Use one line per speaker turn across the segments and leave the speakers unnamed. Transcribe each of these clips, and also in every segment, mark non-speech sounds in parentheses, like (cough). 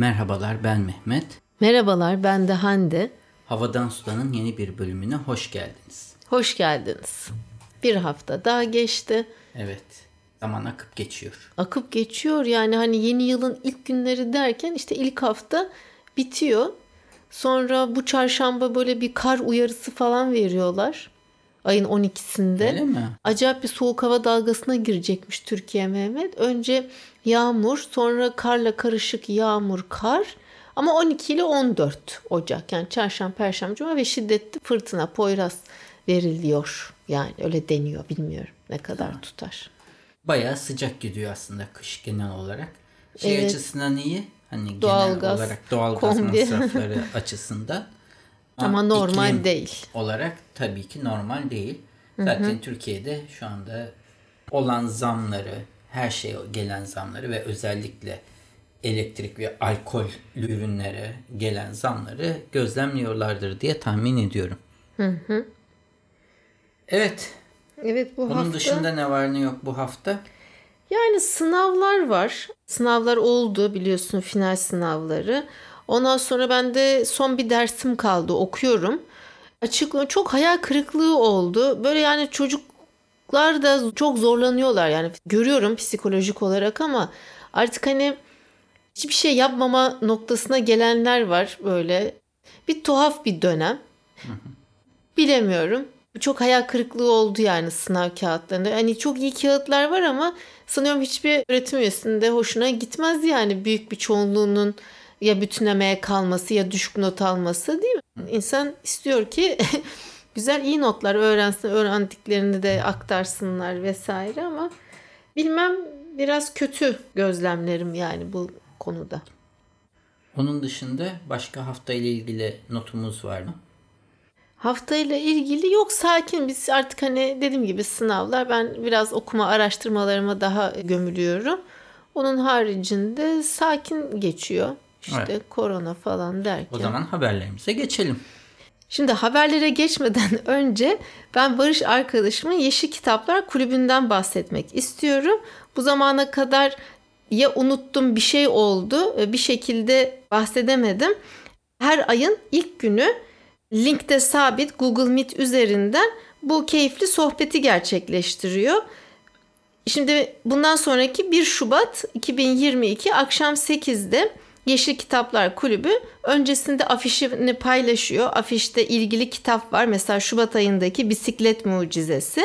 Merhabalar ben Mehmet.
Merhabalar ben de Hande.
Havadan Sudan'ın yeni bir bölümüne hoş geldiniz.
Hoş geldiniz. Bir hafta daha geçti.
Evet zaman akıp geçiyor.
Akıp geçiyor yani hani yeni yılın ilk günleri derken işte ilk hafta bitiyor. Sonra bu çarşamba böyle bir kar uyarısı falan veriyorlar. Ayın 12'sinde.
Öyle mi?
Acayip bir soğuk hava dalgasına girecekmiş Türkiye Mehmet. Önce yağmur, sonra karla karışık yağmur, kar. Ama 12 ile 14 Ocak yani çarşamba, perşembe, cuma ve şiddetli fırtına, poyraz veriliyor. Yani öyle deniyor bilmiyorum ne kadar ha. tutar.
Bayağı sıcak gidiyor aslında kış genel olarak. Şey
Evet.
açısından iyi. Hani
Doğalgaz,
genel olarak doğalgaz
kombi.
masrafları (laughs) açısından.
Ama normal değil.
olarak tabii ki normal değil. Zaten Türkiye'de şu anda olan zamları, her şeye gelen zamları ve özellikle elektrik ve alkol ürünlere gelen zamları gözlemliyorlardır diye tahmin ediyorum. Evet.
Evet bu
Bunun
hafta
dışında ne var ne yok bu hafta?
yani sınavlar var. Sınavlar oldu biliyorsun final sınavları. Ondan sonra ben de son bir dersim kaldı okuyorum. Açık çok hayal kırıklığı oldu. Böyle yani çocuklar da çok zorlanıyorlar yani görüyorum psikolojik olarak ama artık hani hiçbir şey yapmama noktasına gelenler var böyle. Bir tuhaf bir dönem. Bilemiyorum. Çok hayal kırıklığı oldu yani sınav kağıtlarında. Hani çok iyi kağıtlar var ama sanıyorum hiçbir öğretim üyesinde hoşuna gitmez yani büyük bir çoğunluğunun ya bütünlemeye kalması ya düşük not alması değil mi? İnsan istiyor ki (laughs) güzel iyi notlar öğrensin, öğrendiklerini de aktarsınlar vesaire ama bilmem biraz kötü gözlemlerim yani bu konuda.
Onun dışında başka hafta ile ilgili notumuz var mı?
Haftayla ilgili yok sakin biz artık hani dediğim gibi sınavlar ben biraz okuma araştırmalarıma daha gömülüyorum. Onun haricinde sakin geçiyor. İşte
Evet.
korona falan derken.
O zaman haberlerimize geçelim.
Şimdi haberlere geçmeden (laughs) önce ben Barış arkadaşımın Yeşil Kitaplar Kulübü'nden bahsetmek istiyorum. Bu zamana kadar ya unuttum bir şey oldu bir şekilde bahsedemedim. Her ayın ilk günü linkte sabit Google Meet üzerinden bu keyifli sohbeti gerçekleştiriyor. Şimdi bundan sonraki 1 Şubat 2022 akşam 8'de Yeşil Kitaplar Kulübü öncesinde afişini paylaşıyor. Afişte ilgili kitap var. Mesela Şubat ayındaki Bisiklet Mucizesi.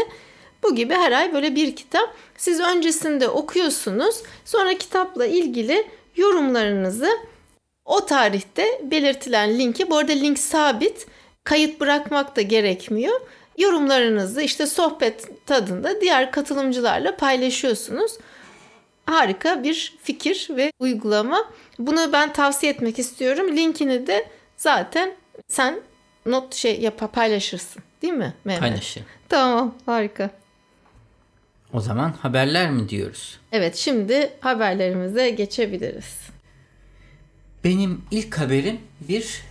Bu gibi her ay böyle bir kitap. Siz öncesinde okuyorsunuz. Sonra kitapla ilgili yorumlarınızı o tarihte belirtilen linki, bu arada link sabit, kayıt bırakmak da gerekmiyor. Yorumlarınızı işte sohbet tadında diğer katılımcılarla paylaşıyorsunuz. Harika bir fikir ve uygulama. Bunu ben tavsiye etmek istiyorum. Linkini de zaten sen not şey yap paylaşırsın. Değil mi Mehmet?
Paylaşayım.
Tamam harika.
O zaman haberler mi diyoruz?
Evet şimdi haberlerimize geçebiliriz.
Benim ilk haberim bir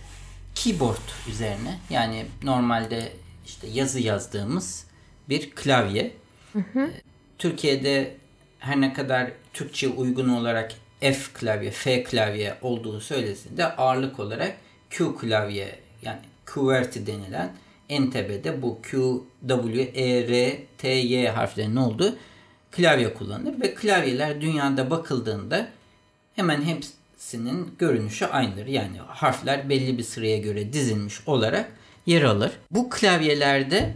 keyboard üzerine. Yani normalde işte yazı yazdığımız bir klavye. Ee, Türkiye'de her ne kadar Türkçe uygun olarak F klavye, F klavye olduğu söylesin de ağırlık olarak Q klavye yani QWERTY denilen Entebe'de bu Q, W, E, R, T, Y harflerinin olduğu klavye kullanılır ve klavyeler dünyada bakıldığında hemen hepsinin görünüşü aynıdır. Yani harfler belli bir sıraya göre dizilmiş olarak yer alır. Bu klavyelerde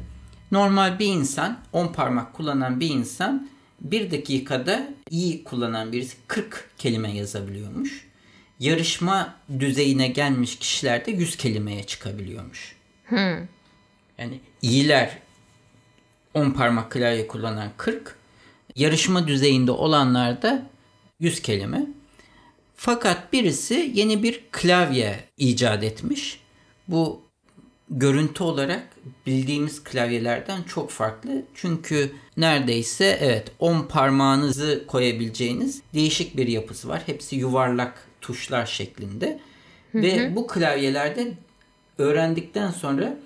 normal bir insan 10 parmak kullanan bir insan bir dakikada iyi kullanan birisi 40 kelime yazabiliyormuş. Yarışma düzeyine gelmiş kişiler de 100 kelimeye çıkabiliyormuş. Yani iyiler 10 parmak klavye kullanan 40, yarışma düzeyinde olanlar da 100 kelime. Fakat birisi yeni bir klavye icat etmiş. Bu görüntü olarak bildiğimiz klavyelerden çok farklı. Çünkü neredeyse evet 10 parmağınızı koyabileceğiniz değişik bir yapısı var. Hepsi yuvarlak tuşlar şeklinde. Ve bu klavyelerde öğrendikten sonra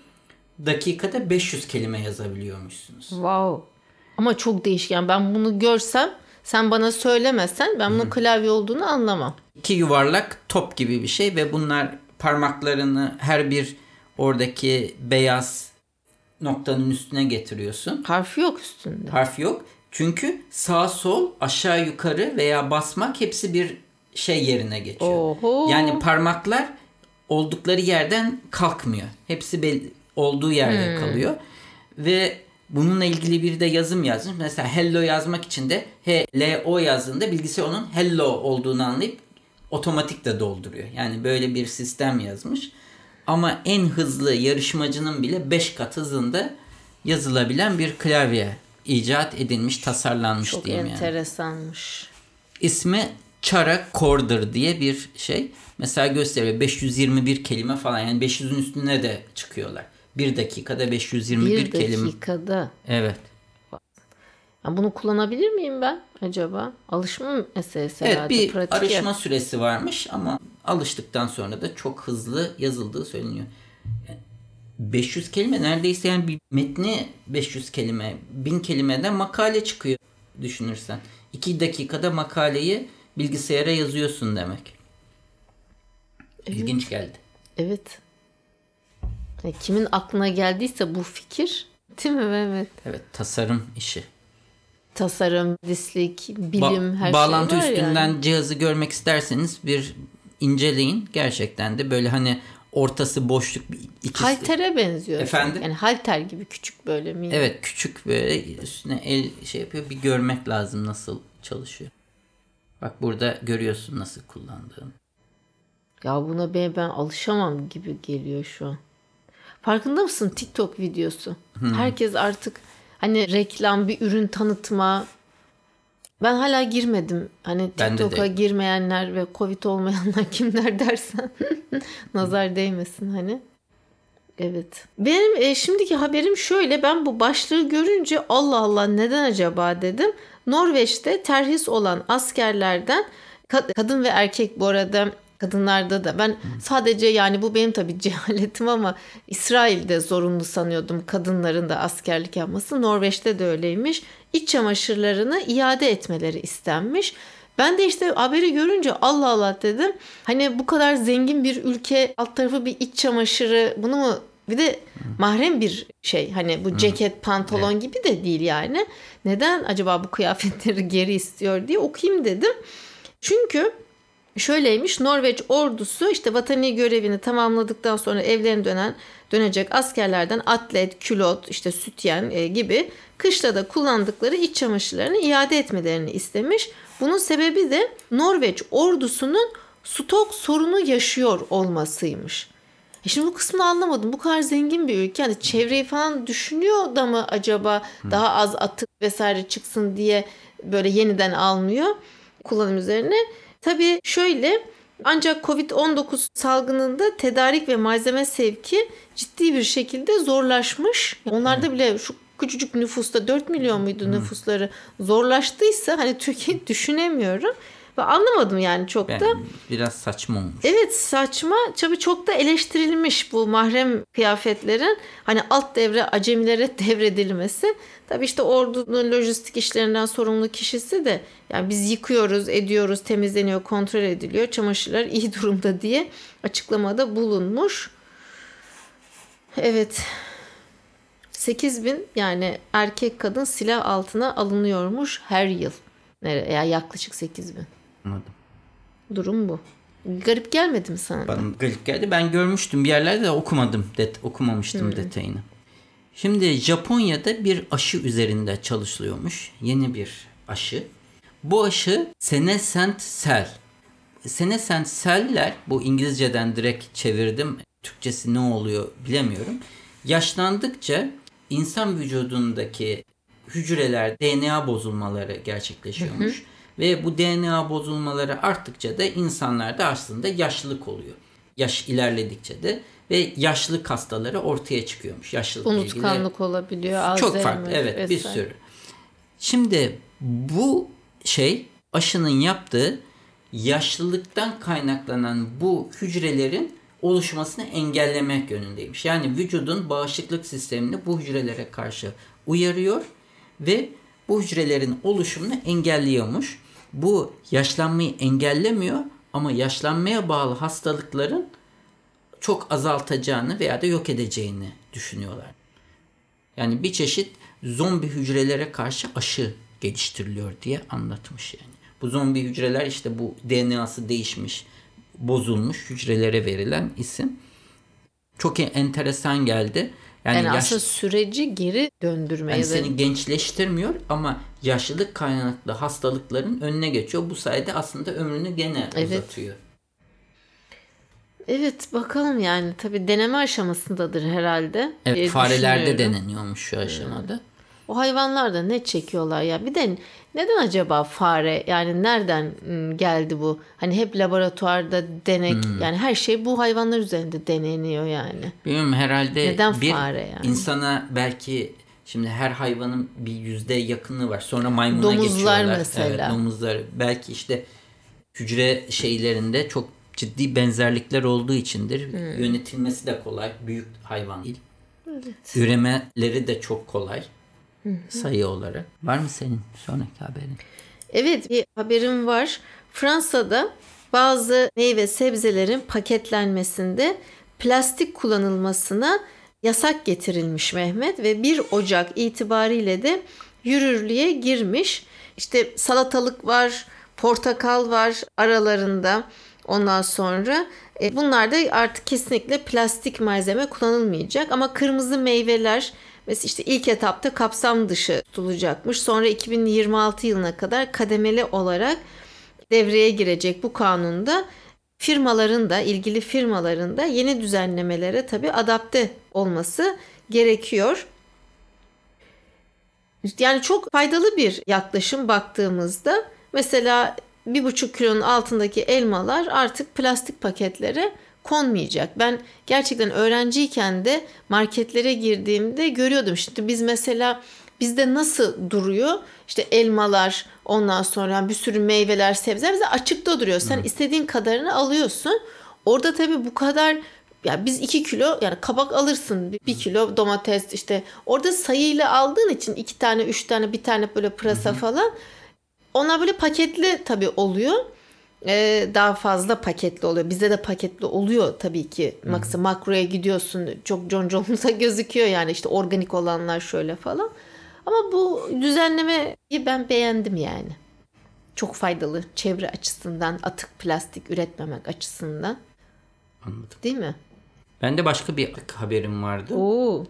dakikada 500 kelime yazabiliyormuşsunuz.
Wow. Ama çok değişik. Yani ben bunu görsem sen bana söylemezsen ben bunun klavye olduğunu anlamam.
İki yuvarlak top gibi bir şey ve bunlar parmaklarını her bir oradaki beyaz noktanın üstüne getiriyorsun.
Harfi yok üstünde.
Harf yok. Çünkü sağ sol aşağı yukarı veya basmak hepsi bir şey yerine geçiyor.
Oho.
Yani parmaklar oldukları yerden kalkmıyor. Hepsi olduğu yerde kalıyor. Ve bununla ilgili bir de yazım yazmış. Mesela hello yazmak için de H L O yazdığında bilgisayar onun hello olduğunu anlayıp otomatik de dolduruyor. Yani böyle bir sistem yazmış. Ama en hızlı yarışmacının bile 5 kat hızında yazılabilen bir klavye icat edilmiş, tasarlanmış
Çok
diyeyim yani.
enteresanmış.
İsmi Chara Corder diye bir şey. Mesela gösteriyor 521 kelime falan yani 500'ün üstüne de çıkıyorlar. Bir dakikada 521
Bir
kelime.
dakikada.
Evet.
Ya bunu kullanabilir miyim ben acaba? Alışma meselesi
Evet
herhalde.
bir
pratik
arışma
yap-
süresi varmış ama alıştıktan sonra da çok hızlı yazıldığı söyleniyor. Yani 500 kelime neredeyse yani bir metni 500 kelime, 1000 kelimeden makale çıkıyor düşünürsen. 2 dakikada makaleyi bilgisayara yazıyorsun demek. İlginç geldi.
Evet. Yani kimin aklına geldiyse bu fikir değil mi Mehmet?
Evet tasarım işi.
Tasarım, dislik, bilim
Ba-
her
bağlantı
şey var
üstünden
yani.
cihazı görmek isterseniz bir inceleyin. Gerçekten de böyle hani ortası boşluk bir ikisi.
Haltere benziyor.
Efendim?
Yani halter gibi küçük böyle mi?
Evet küçük böyle üstüne el şey yapıyor. Bir görmek lazım nasıl çalışıyor. Bak burada görüyorsun nasıl kullandığını.
Ya buna ben, ben alışamam gibi geliyor şu an. Farkında mısın TikTok videosu? Herkes artık hani reklam, bir ürün tanıtma. Ben hala girmedim. Hani TikTok'a girmeyenler ve Covid olmayanlar (laughs) kimler dersen (laughs) nazar değmesin hani. Evet. Benim e, şimdiki haberim şöyle. Ben bu başlığı görünce Allah Allah neden acaba dedim. Norveç'te terhis olan askerlerden ka- kadın ve erkek bu arada kadınlarda da ben sadece yani bu benim tabii (laughs) cehaletim ama İsrail'de zorunlu sanıyordum kadınların da askerlik yapması. Norveç'te de öyleymiş. İç çamaşırlarını iade etmeleri istenmiş. Ben de işte haberi görünce Allah Allah dedim. Hani bu kadar zengin bir ülke alt tarafı bir iç çamaşırı bunu mu bir de mahrem bir şey hani bu ceket pantolon gibi de değil yani. Neden acaba bu kıyafetleri (laughs) geri istiyor diye okuyayım dedim. Çünkü şöyleymiş Norveç ordusu işte vatani görevini tamamladıktan sonra evlerine dönen dönecek askerlerden atlet, külot, işte sütyen e, gibi kışla da kullandıkları iç çamaşırlarını iade etmelerini istemiş. Bunun sebebi de Norveç ordusunun stok sorunu yaşıyor olmasıymış. E şimdi bu kısmını anlamadım. Bu kadar zengin bir ülke. Hani çevreyi falan düşünüyor da mı acaba daha az atık vesaire çıksın diye böyle yeniden almıyor kullanım üzerine. Tabii şöyle ancak Covid-19 salgınında tedarik ve malzeme sevki ciddi bir şekilde zorlaşmış. Onlarda bile şu küçücük nüfusta 4 milyon muydu nüfusları zorlaştıysa hani Türkiye düşünemiyorum. Ve anlamadım yani çok
Ben,
da.
biraz saçma olmuş.
Evet saçma. Tabii çok da eleştirilmiş bu mahrem kıyafetlerin hani alt devre acemilere (laughs) devredilmesi. Tabii işte ordunun lojistik işlerinden sorumlu kişisi de yani biz yıkıyoruz, ediyoruz, temizleniyor, kontrol ediliyor. Çamaşırlar iyi (laughs) durumda diye açıklamada bulunmuş. Evet. 8 bin yani erkek kadın silah altına alınıyormuş her yıl. Yani yaklaşık 8 bin.
Anladım.
Durum bu. Garip gelmedi mi sana?
Bana garip geldi. Ben görmüştüm bir yerlerde de okumadım. Det okumamıştım detayını. Şimdi Japonya'da bir aşı üzerinde çalışılıyormuş. Yeni bir aşı. Bu aşı senescent cell. Senescent cell'ler bu İngilizceden direkt çevirdim. Türkçesi ne oluyor bilemiyorum. Yaşlandıkça insan vücudundaki hücreler DNA bozulmaları gerçekleşiyormuş. Ve bu DNA bozulmaları arttıkça da insanlarda aslında yaşlılık oluyor. Yaş ilerledikçe de ve yaşlılık hastaları ortaya çıkıyormuş. Yaşlılıkla ilgili
Unutkanlık olabiliyor.
çok farklı evet bir
vesaire.
sürü. Şimdi bu şey aşının yaptığı yaşlılıktan kaynaklanan bu hücrelerin oluşmasını engellemek yönündeymiş. Yani vücudun bağışıklık sistemini bu hücrelere karşı uyarıyor ve bu hücrelerin oluşumunu engelliyormuş. Bu yaşlanmayı engellemiyor ama yaşlanmaya bağlı hastalıkların çok azaltacağını veya da yok edeceğini düşünüyorlar. Yani bir çeşit zombi hücrelere karşı aşı geliştiriliyor diye anlatmış yani. Bu zombi hücreler işte bu DNA'sı değişmiş, bozulmuş hücrelere verilen isim. Çok enteresan geldi.
Yani, yani yaş... aslında süreci geri döndürmeye
yani seni gençleştirmiyor ama yaşlılık kaynaklı hastalıkların önüne geçiyor. Bu sayede aslında ömrünü gene evet. uzatıyor.
Evet bakalım yani tabi deneme aşamasındadır herhalde.
Evet farelerde deneniyormuş şu aşamada.
O hayvanlar da ne çekiyorlar ya. Bir de neden acaba fare yani nereden geldi bu? Hani hep laboratuvarda denek hmm. yani her şey bu hayvanlar üzerinde deneniyor yani.
Bilmiyorum herhalde neden bir fare yani? insana belki şimdi her hayvanın bir yüzde yakını var. Sonra maymuna Domuzlar geçiyorlar. Domuzlar mesela. Evet, domuzlar. Belki işte hücre şeylerinde çok ciddi benzerlikler olduğu içindir. Hmm. Yönetilmesi de kolay. Büyük hayvan değil. Evet. Üremeleri de çok kolay sayı olarak. Var mı senin sonraki haberin?
Evet bir haberim var. Fransa'da bazı meyve sebzelerin paketlenmesinde plastik kullanılmasına yasak getirilmiş Mehmet ve 1 Ocak itibariyle de yürürlüğe girmiş. İşte salatalık var, portakal var aralarında. Ondan sonra e, bunlar da artık kesinlikle plastik malzeme kullanılmayacak ama kırmızı meyveler Mesela işte ilk etapta kapsam dışı tutulacakmış. Sonra 2026 yılına kadar kademeli olarak devreye girecek bu kanunda firmaların da ilgili firmaların da yeni düzenlemelere tabi adapte olması gerekiyor. Yani çok faydalı bir yaklaşım baktığımızda mesela bir buçuk kilonun altındaki elmalar artık plastik paketlere konmayacak. Ben gerçekten öğrenciyken de marketlere girdiğimde görüyordum. Şimdi biz mesela bizde nasıl duruyor? İşte elmalar, ondan sonra bir sürü meyveler, sebzeler bize açıkta duruyor. Sen Hı. istediğin kadarını alıyorsun. Orada tabii bu kadar ya biz 2 kilo yani kabak alırsın. 1 kilo domates işte orada sayıyla aldığın için 2 tane, 3 tane, bir tane böyle pırasa falan. Onlar böyle paketli tabii oluyor e, daha fazla paketli oluyor. Bizde de paketli oluyor tabii ki. Maksa makroya gidiyorsun çok concomuza (laughs) gözüküyor yani işte organik olanlar şöyle falan. Ama bu düzenlemeyi ben beğendim yani. Çok faydalı çevre açısından, atık plastik üretmemek açısından.
Anladım.
Değil mi?
Ben de başka bir haberim vardı.
Oo.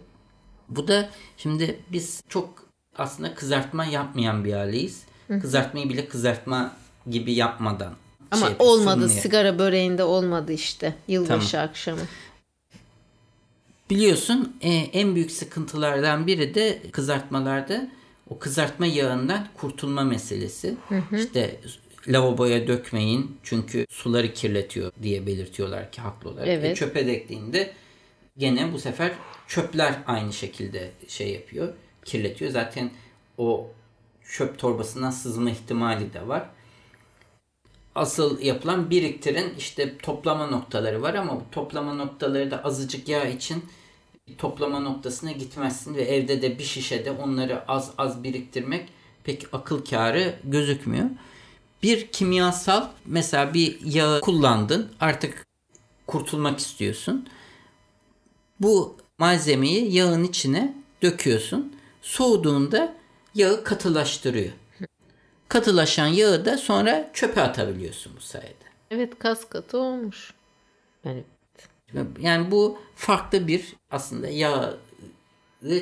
Bu da şimdi biz çok aslında kızartma yapmayan bir aileyiz. Hı. Kızartmayı bile kızartma gibi yapmadan
ama şey, olmadı sunmuyor. sigara böreğinde olmadı işte yılbaşı tamam. akşamı.
Biliyorsun e, en büyük sıkıntılardan biri de kızartmalarda o kızartma yağından kurtulma meselesi. Hı hı. İşte lavaboya dökmeyin çünkü suları kirletiyor diye belirtiyorlar ki haklı olarak. E, evet. E, çöpe döktüğünde gene bu sefer çöpler aynı şekilde şey yapıyor, kirletiyor. Zaten o çöp torbasından sızma ihtimali de var asıl yapılan biriktirin işte toplama noktaları var ama bu toplama noktaları da azıcık yağ için toplama noktasına gitmezsin ve evde de bir şişede onları az az biriktirmek pek akıl kârı gözükmüyor. Bir kimyasal mesela bir yağ kullandın artık kurtulmak istiyorsun. Bu malzemeyi yağın içine döküyorsun. Soğuduğunda yağı katılaştırıyor katılaşan yağı da sonra çöpe atabiliyorsun bu sayede.
Evet kas katı olmuş.
Yani yani bu farklı bir aslında yağı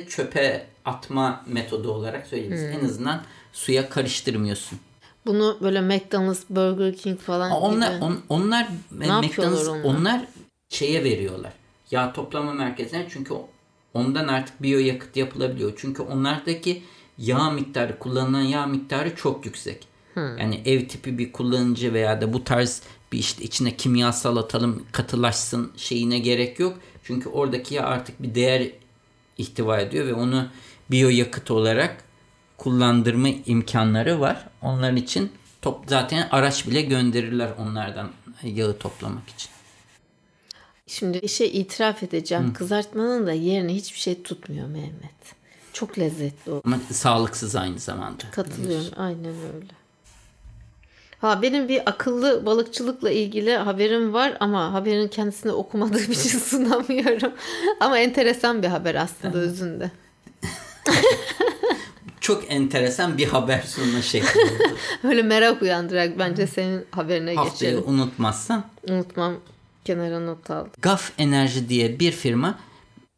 çöpe atma metodu olarak söyleyebiliriz. Hmm. En azından suya karıştırmıyorsun.
Bunu böyle McDonald's, Burger King falan
onlar,
gibi.
On, onlar ne McDonald's onlar? onlar şeye veriyorlar. Yağ toplama merkezine çünkü ondan artık biyoyakıt yapılabiliyor. Çünkü onlardaki yağ miktarı kullanılan yağ miktarı çok yüksek. Hmm. Yani ev tipi bir kullanıcı veya da bu tarz bir işte içine kimyasal atalım katılaşsın şeyine gerek yok. Çünkü oradaki yağ artık bir değer ihtiva ediyor ve onu biyoyakıt olarak kullandırma imkanları var. Onlar için top, zaten araç bile gönderirler onlardan yağı toplamak için.
Şimdi bir şey itiraf edeceğim. Hı. Kızartmanın da yerine hiçbir şey tutmuyor Mehmet. Çok lezzetli o.
Ama sağlıksız aynı zamanda.
Katılıyorum. Aynen öyle. Ha benim bir akıllı balıkçılıkla ilgili haberim var ama haberin kendisini okumadığım için (laughs) sunamıyorum. ama enteresan bir haber aslında özünde. (laughs)
Çok enteresan bir haber sunma şekli oldu. (laughs)
Öyle merak uyandırarak bence senin haberine
Haftayı
geçelim.
unutmazsan.
Unutmam. Kenara not aldım.
Gaf Enerji diye bir firma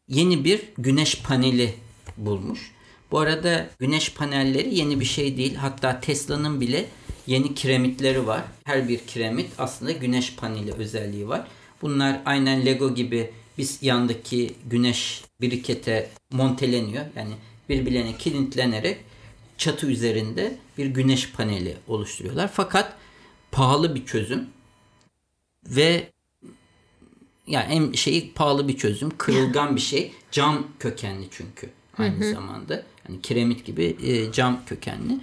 yeni bir güneş paneli bulmuş. Bu arada güneş panelleri yeni bir şey değil. Hatta Tesla'nın bile yeni kiremitleri var. Her bir kiremit aslında güneş paneli özelliği var. Bunlar aynen Lego gibi biz yandaki güneş birikete monteleniyor. Yani birbirlerine kilitlenerek çatı üzerinde bir güneş paneli oluşturuyorlar. Fakat pahalı bir çözüm ve yani en şeyi pahalı bir çözüm. Kırılgan bir şey. Cam kökenli çünkü aynı zamanda. Yani kiremit gibi e, cam kökenli.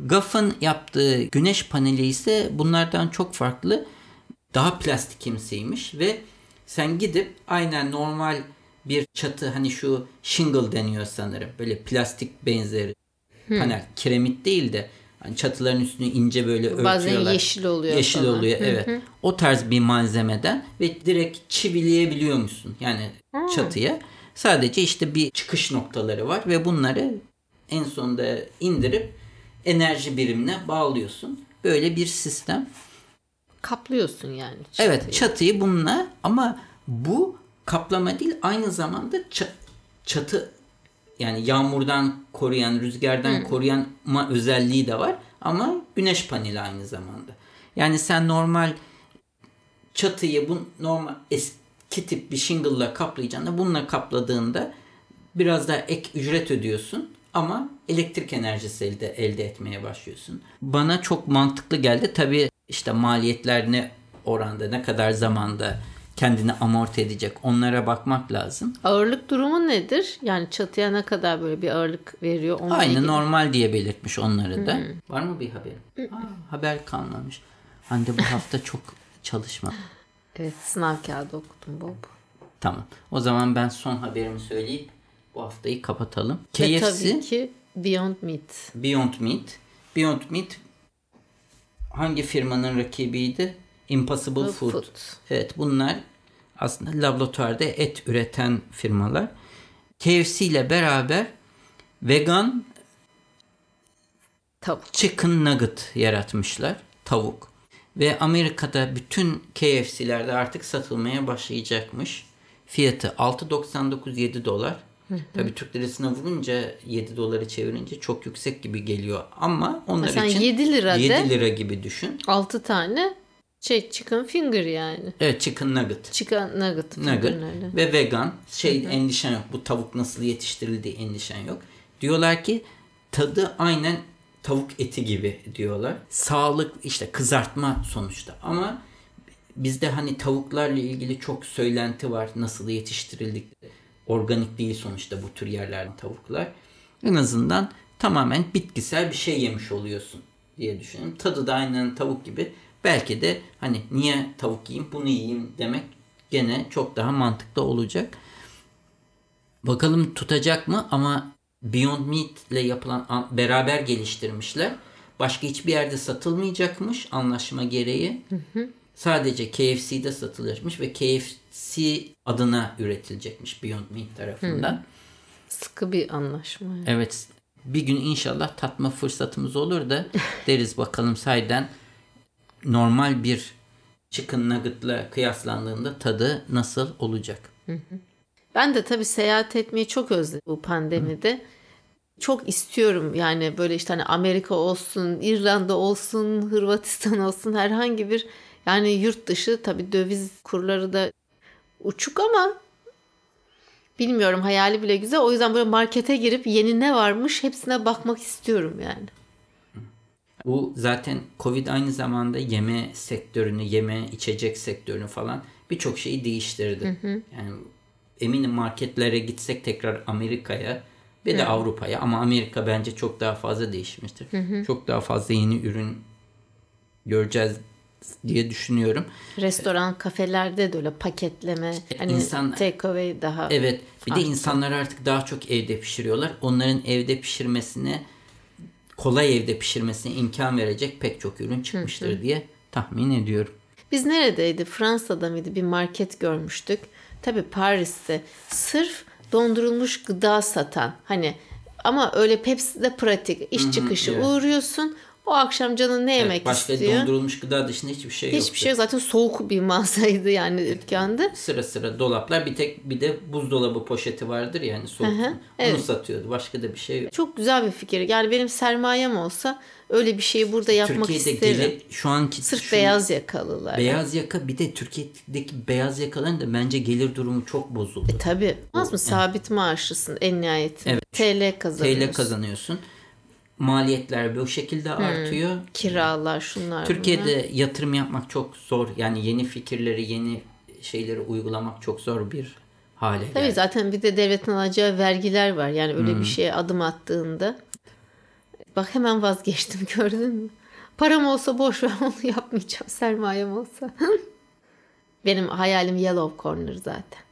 GAF'ın yaptığı güneş paneli ise bunlardan çok farklı. Daha plastikimsiymiş ve sen gidip aynen normal bir çatı hani şu shingle deniyor sanırım. Böyle plastik benzeri panel. Kiremit değil de hani çatıların üstünü ince böyle
Bazen
örtüyorlar.
yeşil oluyor
Yeşil
falan.
oluyor evet. O tarz bir malzemeden ve direkt çivileyebiliyormuşsun. Yani çatıya. Sadece işte bir çıkış noktaları var ve bunları en sonunda indirip enerji birimine bağlıyorsun. Böyle bir sistem.
Kaplıyorsun yani.
Evet
çatıyı.
çatıyı bununla ama bu kaplama değil aynı zamanda ça- çatı yani yağmurdan koruyan, rüzgardan koruyan ma- özelliği de var ama güneş paneli aynı zamanda. Yani sen normal çatıyı bu normal eski tip bir shingle'la kaplayacağında bununla kapladığında biraz daha ek ücret ödüyorsun ama elektrik enerjisi elde, elde etmeye başlıyorsun. Bana çok mantıklı geldi. Tabii işte maliyetler ne oranda ne kadar zamanda kendini amorti edecek onlara bakmak lazım.
Ağırlık durumu nedir? Yani çatıya ne kadar böyle bir ağırlık veriyor? Onunla
Aynı
ilgili.
normal diye belirtmiş onları da. Var mı bir haber? Aa, haber kalmamış. Hande bu hafta çok çalışma.
Evet sınav kağıdı okudum Bob.
Tamam. O zaman ben son haberimi söyleyip bu haftayı kapatalım.
Ve
KFC
tabii ki Beyond Meat.
Beyond Meat. Beyond Meat hangi firmanın rakibiydi? Impossible
The
Food.
Food.
Evet bunlar aslında laboratuvarda et üreten firmalar. KFC ile beraber vegan
Tavuk.
chicken nugget yaratmışlar. Tavuk. Ve Amerika'da bütün KFC'lerde artık satılmaya başlayacakmış. Fiyatı 6.99 7 dolar. Tabii Türk lirasına vurunca 7 doları çevirince çok yüksek gibi geliyor. Ama onlar
Sen
için
7 lira de.
7 lira gibi düşün.
6 tane şey chicken finger yani.
Evet chicken nugget.
Chicken nugget.
Nugget ve vegan. Şey endişen yok. Bu tavuk nasıl yetiştirildiği endişen yok. Diyorlar ki tadı aynen tavuk eti gibi diyorlar. Sağlık işte kızartma sonuçta ama bizde hani tavuklarla ilgili çok söylenti var. Nasıl yetiştirildik? Organik değil sonuçta bu tür yerlerin tavuklar. En azından tamamen bitkisel bir şey yemiş oluyorsun diye düşünüyorum. Tadı da aynen tavuk gibi. Belki de hani niye tavuk yiyeyim bunu yiyeyim demek gene çok daha mantıklı olacak. Bakalım tutacak mı ama Beyond Meat ile yapılan beraber geliştirmişler. Başka hiçbir yerde satılmayacakmış anlaşma gereği. Sadece KFC'de satılacakmış ve KFC adına üretilecekmiş Beyond Meat tarafından.
Sıkı bir anlaşma. yani.
Evet bir gün inşallah tatma fırsatımız olur da (laughs) deriz bakalım sayden normal bir chicken nugget'la kıyaslandığında tadı nasıl olacak?
Ben de tabii seyahat etmeyi çok özledim bu pandemide. Çok istiyorum yani böyle işte hani Amerika olsun, İrlanda olsun, Hırvatistan (laughs) olsun herhangi bir yani yurt dışı tabii döviz kurları da uçuk ama bilmiyorum hayali bile güzel. O yüzden böyle markete girip yeni ne varmış hepsine bakmak istiyorum yani.
Bu zaten Covid aynı zamanda yeme sektörünü, yeme içecek sektörünü falan birçok şeyi değiştirdi. Yani eminim marketlere gitsek tekrar Amerika'ya ve de Avrupa'ya ama Amerika bence çok daha fazla değişmiştir. Çok daha fazla yeni ürün göreceğiz diye düşünüyorum.
Restoran, kafelerde de öyle paketleme, hani
İnsan-
take away daha.
Evet. Bir de insanlar artık daha çok evde pişiriyorlar. Onların evde pişirmesine kolay evde pişirmesine imkan verecek pek çok ürün çıkmıştır diye tahmin ediyorum.
Biz neredeydi? Fransa'da mıydı? Bir market görmüştük. Tabii Paris'te sırf dondurulmuş gıda satan hani ama öyle Pepsi'de pratik iş çıkışı uğruyorsun. O akşam canın ne yemek
Evet, başka
istiyor?
dondurulmuş gıda dışında hiçbir şey yoktu.
Hiçbir şey. Zaten soğuk bir mağazaydı yani dükkanda.
Sıra sıra dolaplar bir tek bir de buzdolabı poşeti vardır yani soğuk.
Hı hı,
Onu
evet.
satıyordu. Başka da bir şey yok.
Çok güzel bir fikir. Yani benim sermayem olsa öyle bir şeyi burada yapmak
Türkiye'de
isterim.
gelir şu anki
Sırf
şu-
beyaz yakalılar.
beyaz yaka bir de Türkiye'deki beyaz yakaların da bence gelir durumu çok bozuldu.
E tabii. Olmaz mı? Sabit maaşlısın en nihayetinde.
Evet.
TL kazanıyorsun.
TL kazanıyorsun. Maliyetler bu şekilde artıyor.
Kiralar şunlar bunlar.
Türkiye'de yatırım yapmak çok zor. Yani yeni fikirleri, yeni şeyleri uygulamak çok zor bir hale
Tabii
geldi.
zaten bir de devletin alacağı vergiler var. Yani öyle bir şeye adım attığında. Bak hemen vazgeçtim (laughs) gördün mü? Param olsa boş ver (laughs) onu yapmayacağım. Sermayem olsa. (laughs) Benim hayalim Yellow Corner zaten.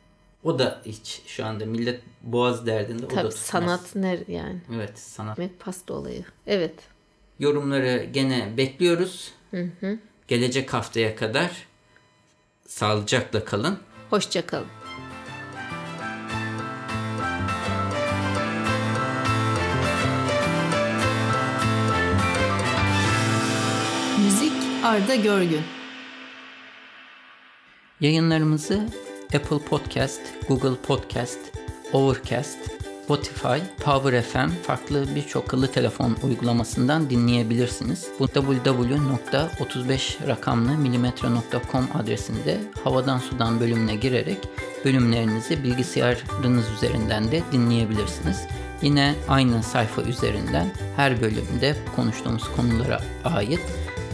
O da hiç şu anda millet boğaz derdinde o da
Tabii
tutmaz.
sanat ne yani?
Evet sanat.
Ekmek pasta olayı. Evet.
Yorumları gene bekliyoruz. Gelecek haftaya kadar sağlıcakla kalın.
Hoşça kalın. Müzik Arda Görgün.
Yayınlarımızı Apple Podcast, Google Podcast, Overcast, Spotify, Power FM farklı birçok akıllı telefon uygulamasından dinleyebilirsiniz. Bu www.35 rakamlı milimetre.com adresinde havadan sudan bölümüne girerek bölümlerinizi bilgisayarınız üzerinden de dinleyebilirsiniz. Yine aynı sayfa üzerinden her bölümde konuştuğumuz konulara ait